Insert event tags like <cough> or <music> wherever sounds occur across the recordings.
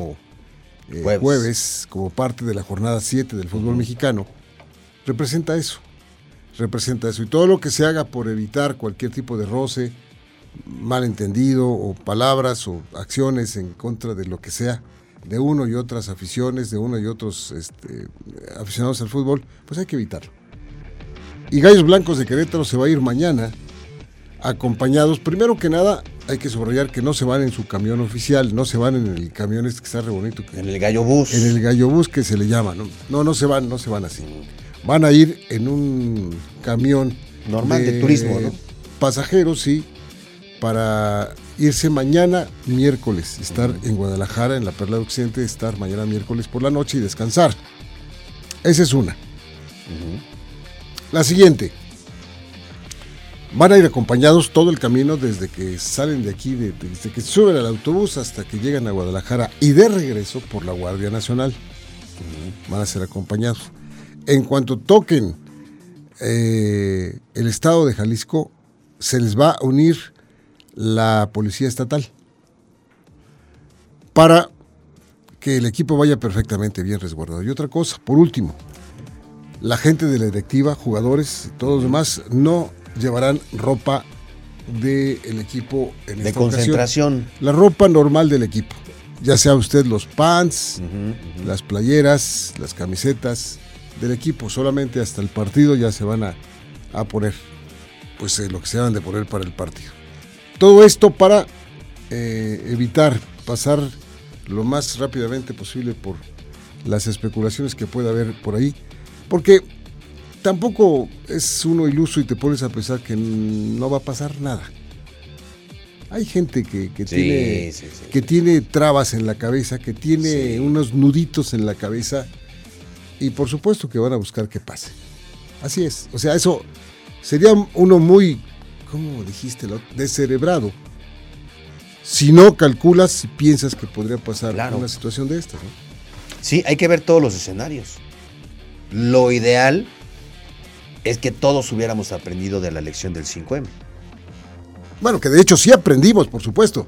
próximo eh, jueves. como parte de la jornada 7 del fútbol mexicano, representa eso. Representa eso. Y todo lo que se haga por evitar cualquier tipo de roce, malentendido o palabras o acciones en contra de lo que sea, de uno y otras aficiones, de uno y otros este, aficionados al fútbol, pues hay que evitarlo. Y Gallos Blancos de Querétaro se va a ir mañana acompañados, primero que nada, hay que subrayar que no se van en su camión oficial, no se van en el camión este que está re bonito. En el gallo bus. En el gallo bus que se le llama, ¿no? No, no se van, no se van así. Van a ir en un camión. Normal, de, turismo, ¿no? Pasajeros, sí, para irse mañana miércoles, estar en Guadalajara, en la Perla de Occidente, estar mañana miércoles por la noche y descansar. Esa es una. La siguiente. Van a ir acompañados todo el camino desde que salen de aquí, desde que suben al autobús hasta que llegan a Guadalajara y de regreso por la Guardia Nacional. Van a ser acompañados. En cuanto toquen eh, el estado de Jalisco, se les va a unir la Policía Estatal para que el equipo vaya perfectamente bien resguardado. Y otra cosa, por último, la gente de la directiva, jugadores todos los demás no llevarán ropa del equipo en de concentración. La ropa normal del equipo. Ya sea usted los pants, las playeras, las camisetas del equipo. Solamente hasta el partido ya se van a, poner pues eh, lo que se van de poner para el partido. Todo esto para eh, evitar pasar lo más rápidamente posible por las especulaciones que pueda haber por ahí. Porque tampoco es uno iluso y te pones a pensar que no va a pasar nada. Hay gente que, tiene, que tiene trabas en la cabeza, que tiene unos nuditos en la cabeza y por supuesto que van a buscar que pase. Así es. O sea, eso sería uno muy, ¿cómo dijiste? Descerebrado. Si no calculas, si piensas que podría pasar una situación de estas. ¿no? Sí, hay que ver todos los escenarios. Lo ideal es que todos hubiéramos aprendido de la lección del 5M. Bueno, que de hecho sí aprendimos, por supuesto.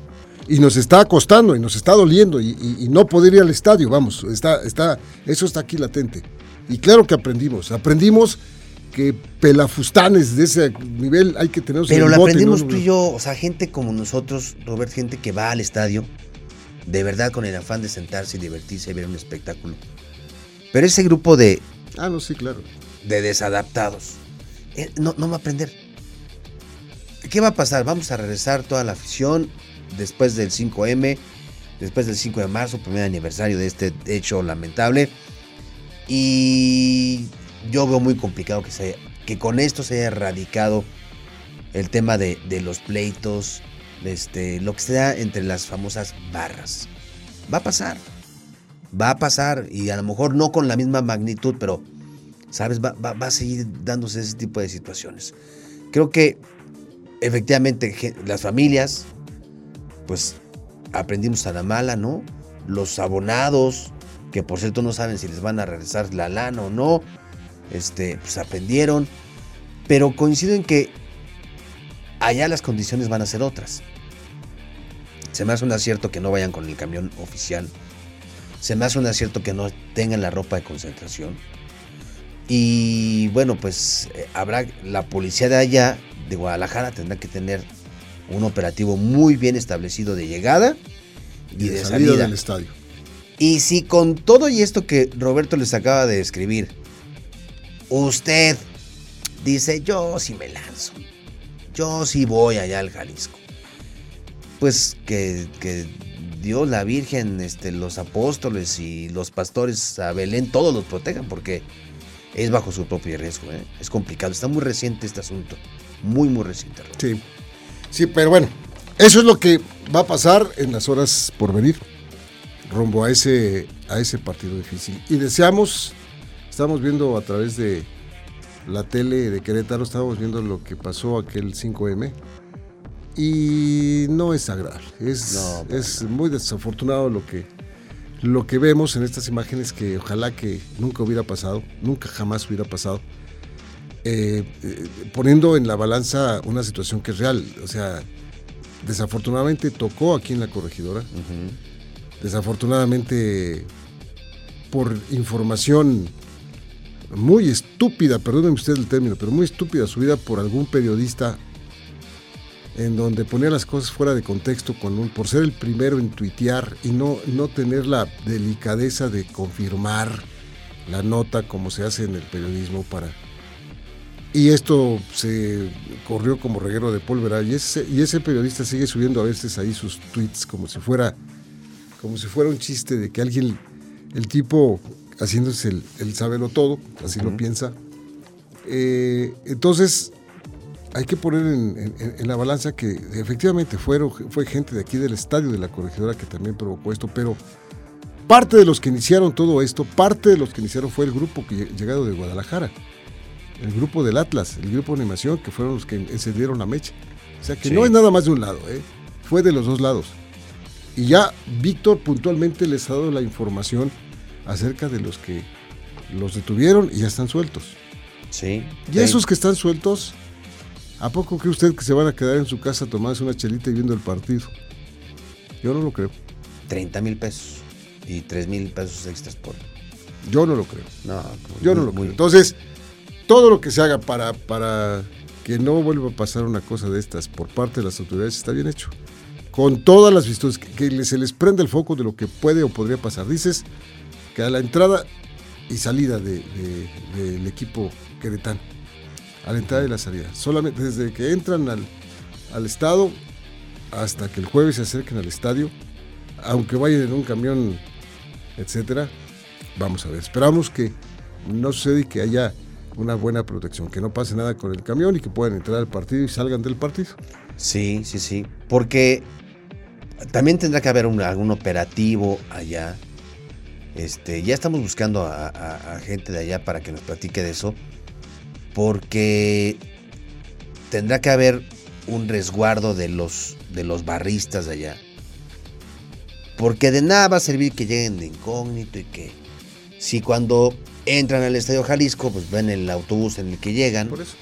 Y nos está costando y nos está doliendo y, no poder ir al estadio, vamos, está, está, eso está aquí latente. Y claro que aprendimos, aprendimos que pelafustanes de ese nivel hay que tener. Pero lo aprendimos tú y yo, o sea, gente como nosotros, Robert, gente que va al estadio, de verdad con el afán de sentarse y divertirse y ver un espectáculo. Pero ese grupo de... Ah, no, sí, claro de desadaptados. Eh, no, no va a aprender. ¿Qué va a pasar? Vamos a regresar toda la afición después del 5M, después del 5 de marzo, primer aniversario de este hecho lamentable. Y yo veo muy complicado que, se, que con esto se haya erradicado el tema de, los pleitos, este, lo que se da entre las famosas barras. Va a pasar. Va a pasar y a lo mejor no con la misma magnitud, pero ¿sabes? Va, a seguir dándose ese tipo de situaciones. Creo que efectivamente las familias, pues aprendimos a la mala, ¿no? Los abonados, que por cierto no saben si les van a regresar la lana o no, este, pues aprendieron. Pero coincido en que allá las condiciones van a ser otras. Se me hace un acierto que no vayan con el camión oficial. Se me hace un acierto que no tengan la ropa de concentración. Y bueno, pues eh, habrá la policía de allá, de Guadalajara, tendrá que tener un operativo muy bien establecido de llegada y, de, salida, del estadio. Y si con todo y esto que Roberto les acaba de escribir, usted dice, yo sí me lanzo, yo sí voy allá al Jalisco, pues que, que Dios, la Virgen, este, los apóstoles y los pastores a Belén, todos los protejan, porque es bajo su propio riesgo. ¿eh? Es complicado. Está muy reciente este asunto. Muy, muy reciente. Sí. Sí, pero bueno, eso es lo que va a pasar en las horas por venir. Rumbo a ese, a ese partido difícil. Y deseamos, estamos viendo a través de la tele de Querétaro, estamos viendo lo que pasó aquel 5M. Y no es agradable. Es, es muy desafortunado lo que, lo que vemos en estas imágenes que ojalá que nunca hubiera pasado, nunca jamás hubiera pasado, eh, eh, poniendo en la balanza una situación que es real. O sea, desafortunadamente tocó aquí en la corregidora. desafortunadamente por información muy estúpida, perdónenme usted el término, pero muy estúpida subida por algún periodista en donde ponía las cosas fuera de contexto con un, por ser el primero en tuitear y no, no tener la delicadeza de confirmar la nota como se hace en el periodismo para... Y esto se corrió como reguero de pólvora y ese, y ese periodista sigue subiendo a veces ahí sus tweets como si fuera como si fuera un chiste de que alguien, el tipo haciéndose el, el todo, así lo piensa. Eh, entonces, hay que poner en, la balanza que efectivamente fueron, fue gente de aquí del estadio de la corregidora que también provocó esto, pero parte de los que iniciaron todo esto, parte de los que iniciaron fue el grupo que llegado de Guadalajara, el grupo del Atlas, el grupo de animación, que fueron los que encendieron la mecha. O sea que no es nada más de un lado, ¿eh? fue de los dos lados. Y ya Víctor puntualmente les ha dado la información acerca de los que los detuvieron y ya están sueltos. Sí. Y esos que están sueltos, ¿A poco cree usted que se van a quedar en su casa tomándose una chelita y viendo el partido? Yo no lo creo. 30 mil pesos y 3 mil pesos extras por. Yo no lo creo. No, yo no lo creo. Entonces, todo lo que se haga para, para que no vuelva a pasar una cosa de estas por parte de las autoridades está bien hecho. Con todas las virtudes, que, se les prenda el foco de lo que puede o podría pasar. Dices que a la entrada y salida del equipo queretano a la entrada y la salida. Solamente desde que entran al, al estado hasta que el jueves se acerquen al estadio, aunque vayan en un camión, etcétera, vamos a ver. Esperamos que no suceda y que haya una buena protección, que no pase nada con el camión y que puedan entrar al partido y salgan del partido. Sí, sí, sí. Porque también tendrá que haber un, algún operativo allá. Este, ya estamos buscando a gente de allá para que nos platique de eso porque tendrá que haber un resguardo de los, de los barristas de allá. Porque de nada va a servir que lleguen de incógnito y que si cuando entran al Estadio Jalisco, pues ven el autobús en el que llegan. Por eso.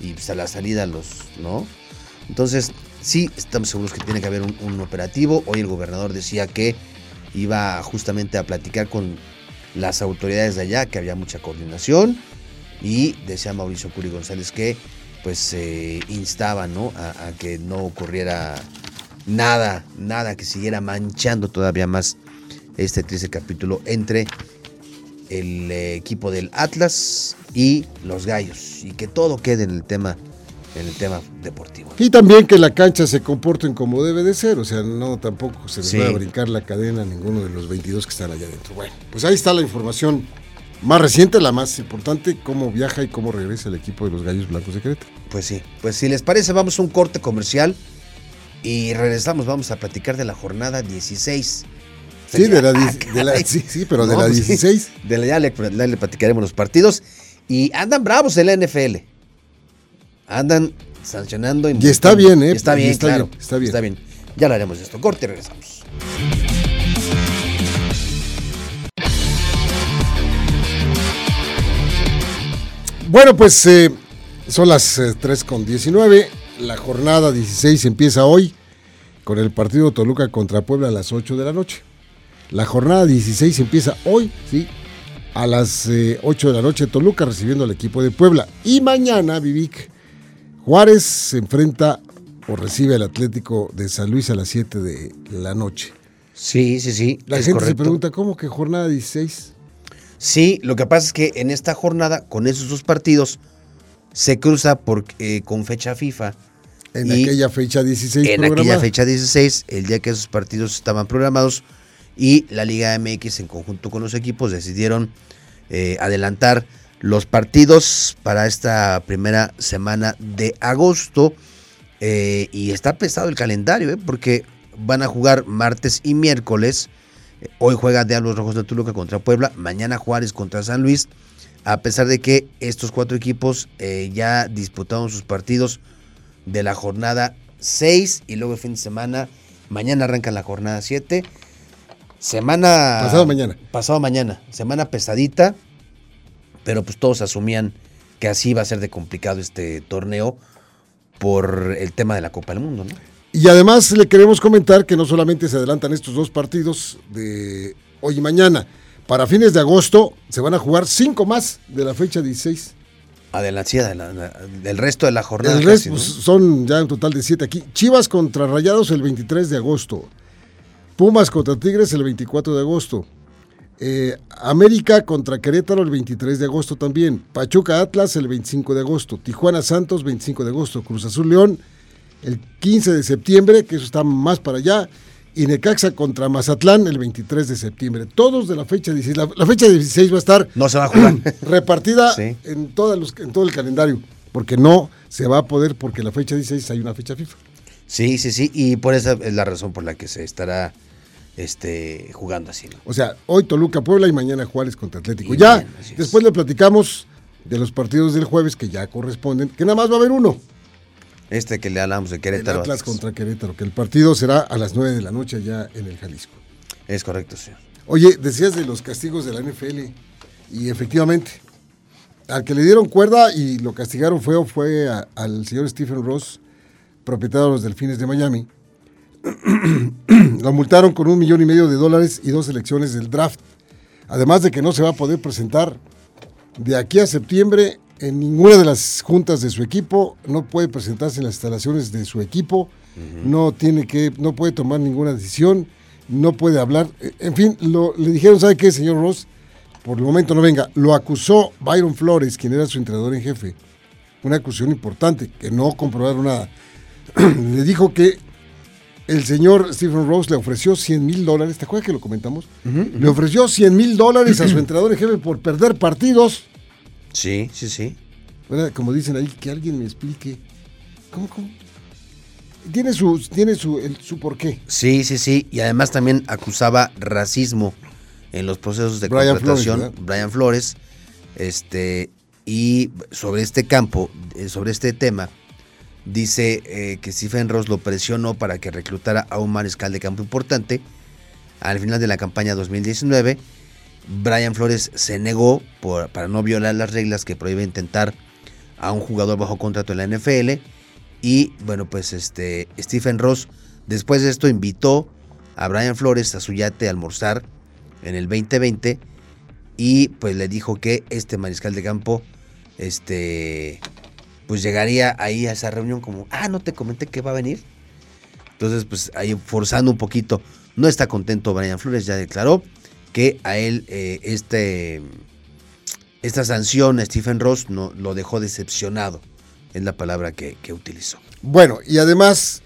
Y pues a la salida los, ¿no? Entonces, sí, estamos seguros que tiene que haber un, un operativo. Hoy el gobernador decía que iba justamente a platicar con las autoridades de allá, que había mucha coordinación y decía Mauricio Curi González que pues se instaba ¿no? A, que no ocurriera nada, nada que siguiera manchando todavía más este triste capítulo entre el equipo del Atlas y los Gallos y que todo quede en el tema en el tema deportivo. Y también que la cancha se comporten como debe de ser, o sea, no tampoco se les va a brincar la cadena a ninguno de los 22 que están allá adentro. Bueno, pues ahí está la información más reciente, la más importante, cómo viaja y cómo regresa el equipo de los Gallos Blancos de Querétaro. Pues sí, pues si les parece, vamos a un corte comercial y regresamos, vamos a platicar de la jornada 16. Sí, de la, sí, pero de la 16. Pues de la, ya, le, platicaremos los partidos. Y andan bravos en la NFL. Andan sancionando. Y, está bien, ¿eh? Está bien, está claro. Bien, está bien. Está bien. Ya lo haremos esto. Corte y regresamos. Bueno, pues eh, son las 3 eh, con 19. La jornada 16 empieza hoy con el partido Toluca contra Puebla a las 8 de la noche. La jornada 16 empieza hoy, ¿sí? A las 8 eh, de la noche Toluca recibiendo al equipo de Puebla. Y mañana, Vivic, Juárez se enfrenta o recibe al Atlético de San Luis a las 7 de la noche. Sí, sí, sí. La gente se pregunta, ¿cómo que jornada 16? Sí, lo que pasa es que en esta jornada, con esos dos partidos, se cruza por, eh, con fecha FIFA. En aquella fecha 16. En aquella fecha 16, el día que esos partidos estaban programados, y la Liga MX en conjunto con los equipos decidieron eh, adelantar los partidos para esta primera semana de agosto. Eh, y está pesado el calendario, porque van a jugar martes y miércoles Hoy juega Diablos Rojos de Toluca contra Puebla, mañana Juárez contra San Luis, a pesar de que estos cuatro equipos eh, ya disputaron sus partidos de la jornada 6 y luego el fin de semana, mañana arranca la jornada 7. Semana... Pasado mañana. Pasado mañana, semana pesadita, pero pues todos asumían que así iba a ser de complicado este torneo por el tema de la Copa del Mundo, ¿no? Y además le queremos comentar que no solamente se adelantan estos dos partidos de hoy y mañana, para fines de agosto se van a jugar cinco más de la fecha 16. Adelante, del resto de la jornada. El resto pues, son ya un total de siete aquí. Chivas contra Rayados el 23 de agosto. Pumas contra Tigres el 24 de agosto. Eh, América contra Querétaro el 23 de agosto también. Pachuca Atlas el 25 de agosto. Tijuana Santos 25 de agosto. Cruz Azul León el 15 de septiembre, que eso está más para allá. Y Necaxa contra Mazatlán el 23 de septiembre. Todos de la fecha 16. La, fecha 16 va a estar. No se va a jugar. <clears throat> repartida en, en todo el calendario. Porque no se va a poder, porque la fecha 16 hay una fecha FIFA. Sí, sí, sí. Y por esa es la razón por la que se estará este, jugando así. O sea, hoy Toluca Puebla y mañana Juárez contra Atlético. ya, después le platicamos de los partidos del jueves que ya corresponden, que nada más va a haber uno. Este que le hablamos de Querétaro. El Atlas contra Querétaro, que el partido será a las 9 de la noche ya en el Jalisco. Es correcto, señor. Oye, decías de los castigos de la NFL y efectivamente, al que le dieron cuerda y lo castigaron feo fue al señor Stephen Ross, propietario de los Delfines de Miami, <clears throat> lo multaron con un millón y medio de dólares y dos elecciones del draft. Además de que no se va a poder presentar de aquí a septiembre en ninguna de las juntas de su equipo, no puede presentarse en las instalaciones de su equipo, no tiene que, no puede tomar ninguna decisión, no puede hablar. En fin, lo, le dijeron, ¿sabe qué, señor Ross? Por el momento no venga. Lo acusó Byron Flores, quien era su entrenador en jefe. Una acusación importante, que no comprobaron nada. <clears throat> le dijo que el señor Stephen Rose le ofreció 100 mil dólares, ¿te acuerdas que lo comentamos? Le ofreció 100 mil dólares a su <clears throat> entrenador en jefe por perder partidos. Sí, sí, sí. como dicen ahí, que alguien me explique. ¿Cómo, cómo? Tiene su, tiene su, su porqué. Sí, sí, sí. Y además también acusaba racismo en los procesos de contratación. Brian Flores. Este, y sobre este campo, eh, sobre este tema, Dice eh, que Stephen Ross lo presionó para que reclutara a un mariscal de campo importante. Al final de la campaña 2019, Brian Flores se negó para no violar las reglas que prohíbe intentar a un jugador bajo contrato en la NFL. Y bueno, pues este Stephen Ross, después de esto, invitó a Brian Flores a su yate a almorzar en el 2020 y pues le dijo que este mariscal de campo este pues llegaría ahí a esa reunión como, ah, no te comenté que va a venir. Entonces, pues ahí forzando un poquito. No está contento Brian Flores, ya declaró que a él eh, este, esta sanción a Stephen Ross no, lo dejó decepcionado. Es la palabra que, que utilizó. Bueno, y además,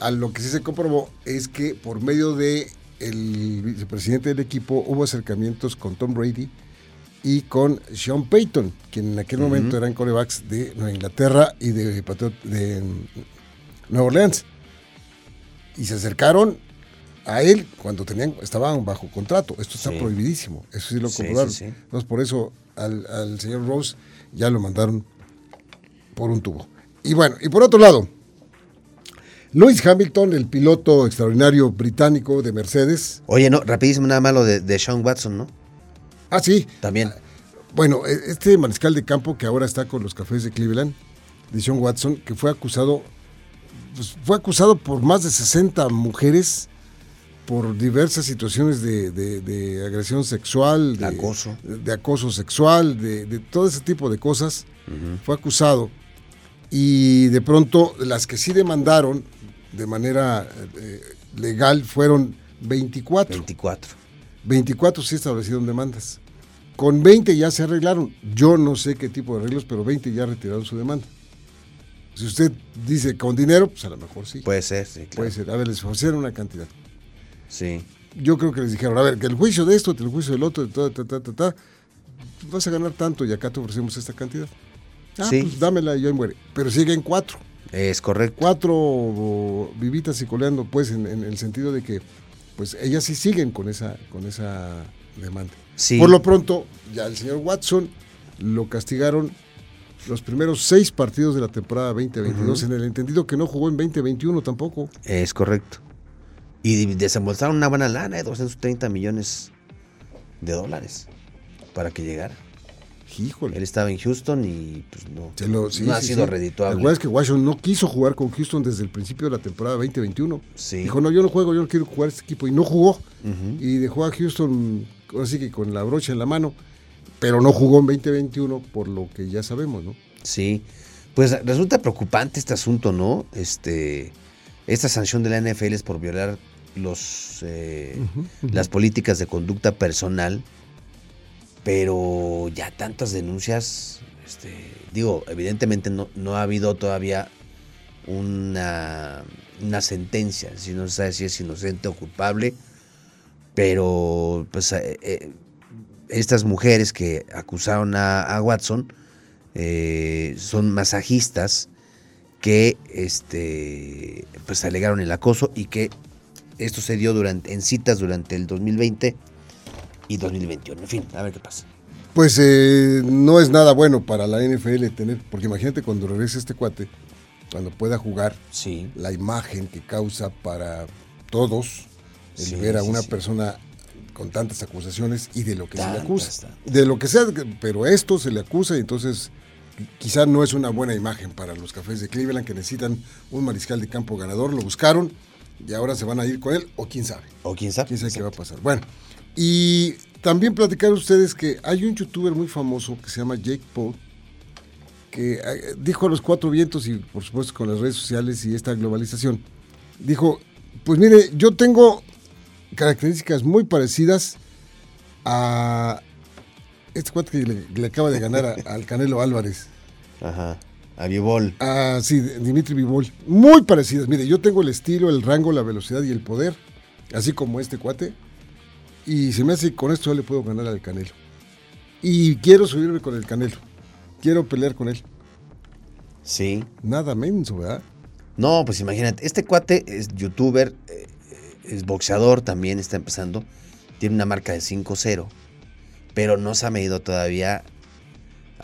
a lo que sí se comprobó es que por medio de el vicepresidente del equipo hubo acercamientos con Tom Brady y con Sean Payton, quien en aquel momento eran corebacks de Nueva Inglaterra y de, de Nueva Orleans. Y se acercaron a él cuando tenían, estaban bajo contrato. Esto está prohibidísimo. Eso sí lo comprobaron. Entonces, por eso al, señor Rose ya lo mandaron por un tubo. Y bueno, y por otro lado, Lewis Hamilton, el piloto extraordinario británico de Mercedes. Oye, no, rapidísimo nada malo de, de Sean Watson, ¿no? Ah, sí. También. Bueno, e, este mariscal de campo que ahora está con los cafés de Cleveland, Sean Watson, que fue acusado, pues, fue acusado por más de 60 mujeres por diversas situaciones de, agresión sexual, de acoso, de, acoso sexual, de, todo ese tipo de cosas. Fue acusado y de pronto las que sí demandaron de manera eh, legal fueron 24. 24. 24 sí establecieron demandas. Con 20 ya se arreglaron. Yo no sé qué tipo de arreglos, pero 20 ya retiraron su demanda. Si usted dice con dinero, pues a lo mejor sí. Puede ser, sí. Puede ser. A ver, les ofrecieron una cantidad. Sí. Yo creo que les dijeron, a ver, que el juicio de esto, el juicio del otro, ta, ta, ta, ta, vas a ganar tanto y acá te ofrecemos esta cantidad. Ah, sí. pues dámela y yo muere. Pero siguen cuatro. Es correcto. Cuatro vivitas y coleando, pues, en, en, el sentido de que, pues, ellas sí siguen con esa, con esa demanda. Por lo pronto, ya el señor Watson lo castigaron los primeros seis partidos de la temporada 2022, en el entendido que no jugó en 2021 tampoco. Es correcto. Y desembolsaron una buena lana, de 230 millones de dólares, para que llegara. Híjole. Él estaba en Houston y pues no, lo- sí, no ha sí, sido sí. ¿Te redituable. acuerdas que Washington no quiso jugar con Houston desde el principio de la temporada 2021? Sí. Dijo, no, yo no juego, yo no quiero jugar este equipo. Y no jugó. Y dejó a Houston, así que con la brocha en la mano. Pero no jugó en 2021 por lo que ya sabemos, ¿no? Sí, pues resulta preocupante este asunto, ¿no? Este, esta sanción de la NFL es por violar los, eh, las políticas de conducta personal, pero ya tantas denuncias, este, digo, evidentemente no, no ha habido todavía una, una sentencia, si no se sabe si es inocente o culpable, pero pues eh, eh, estas mujeres que acusaron a, a Watson son masajistas que este pues alegaron el acoso y que esto se dio durante en citas durante el 2020 y 2021. En fin, a ver qué pasa. Pues eh, no es nada bueno para la NFL tener, porque imagínate cuando regrese este cuate, cuando pueda jugar, Sí. la imagen que causa para todos el Sí, ver a sí, una persona con tantas acusaciones y de lo que se le acusa. tantas. De lo que sea, pero esto se le acusa y entonces quizá no es una buena imagen para los cafés de Cleveland que necesitan un mariscal de campo ganador. Lo buscaron y ahora se van a ir con él o quién sabe. O quién sabe. ¿Quién sabe qué va a pasar? Bueno, y también platicar ustedes que hay un youtuber muy famoso que se llama Jake Paul, que eh, dijo a los cuatro vientos y por supuesto con las redes sociales y esta globalización, dijo, pues mire, yo tengo características muy parecidas a este cuate que le, le acaba de ganar a- al Canelo Álvarez. Ajá. A Bibol. Ah, sí, Dimitri Vivol. Muy parecidas. Mire, yo tengo el estilo, el rango, la velocidad y el poder, así como este cuate. Y se me hace que con esto ya le puedo ganar al Canelo. Y quiero subirme con el Canelo. Quiero pelear con él. Sí. Nada menso, ¿verdad? No, pues imagínate, este cuate es youtuber, eh, es boxeador, también está empezando, tiene una marca de 5-0, pero no se ha medido todavía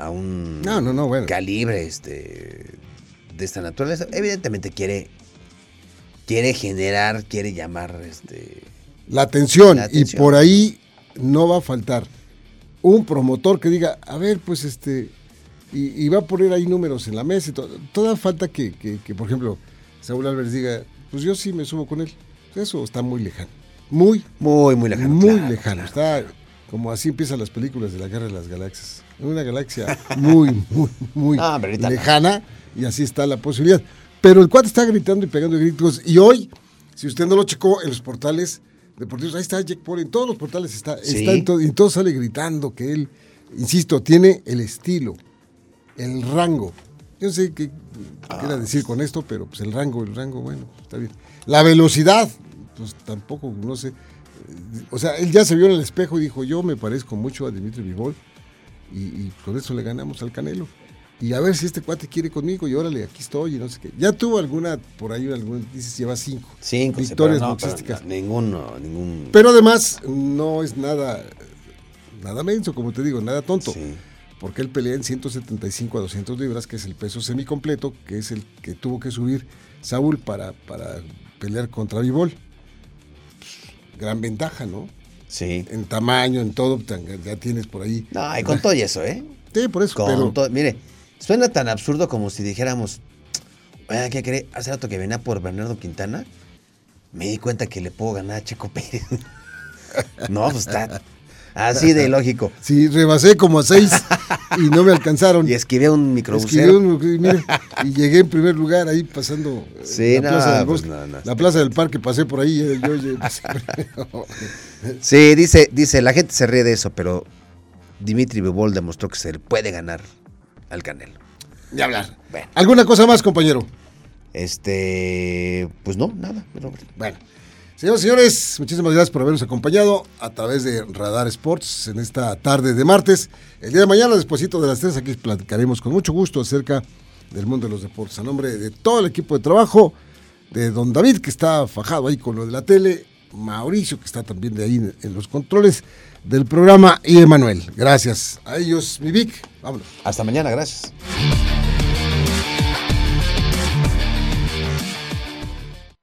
a un No, no, no, bueno. calibre este, de esta naturaleza. Evidentemente quiere, quiere generar, quiere llamar, este, La atención. La atención. Y por ahí no va a faltar un promotor que diga, a ver, pues este. Y, y va a poner ahí números en la mesa y todo. Toda falta que, que, que, por ejemplo, Saúl Álvarez diga, pues yo sí me subo con él. Eso está muy lejano. Muy, muy, muy lejano. muy claro, lejano. claro. Está como así empiezan las películas de la Guerra de las Galaxias. Una galaxia muy, <laughs> muy, muy Ah, lejana y así está la posibilidad. Pero el cuate está gritando y pegando gritos. Y hoy, si usted no lo checó en los portales deportivos, ahí está Jack Paul, en todos los portales está, Sí. está en todo, y en todo sale gritando que él, insisto, tiene el estilo, el rango. Yo no sé qué quiera decir con esto, pero pues el rango, el rango, bueno, está bien. La velocidad, pues tampoco, no sé. O sea, él ya se vio en el espejo y dijo, yo me parezco mucho a Dimitri Vivol y, y con eso le ganamos al Canelo. Y a ver si este cuate quiere conmigo y órale, aquí estoy y no sé qué. Ya tuvo alguna, por ahí, algún, dices, lleva cinco. Cinco, victorias no, pero boxísticas. no, ninguno, ningún. Pero además, no es nada, nada menso, como te digo, nada tonto. Sí. Porque él pelea en 175 a 200 libras, que es el peso semicompleto, que es el que tuvo que subir Saúl para, para pelear contra Vivol. Gran ventaja, ¿no? Sí. En tamaño, en todo, ya tienes por ahí. No, y con todo y eso, ¿eh? Sí, por eso, Con pero todo- mire, suena tan absurdo como si dijéramos, oiga, ¿qué cree? Hace rato que venía por Bernardo Quintana, me di cuenta que le puedo ganar a Checo Pérez. <laughs> no, pues está así de lógico. sí, rebasé como a seis y no me alcanzaron. <laughs> Y esquivé un Escribí microbusero. un- y mira, y llegué en primer lugar ahí pasando eh, Sí, la no, plaza del pues bosque, no, no, la plaza del parque, pasé por ahí, eh, yo primero. <laughs> Sí, dice, dice, la gente se ríe de eso, pero Dimitri Bebol demostró que se le puede ganar al Canelo. Ni hablar. Bueno. ¿Alguna cosa más, compañero? Este, pues no, nada. Bueno, señores y señores, muchísimas gracias por habernos acompañado a través de Radar Sports en esta tarde de martes. El día de mañana, despuesito de las 3, aquí platicaremos con mucho gusto acerca del mundo de los deportes. A nombre de todo el equipo de trabajo, de don David, que está fajado ahí con lo de la tele, Mauricio, que está también de ahí en los controles del programa, y Emanuel. Gracias a ellos, mi Vic. Vámonos. Hasta mañana, gracias.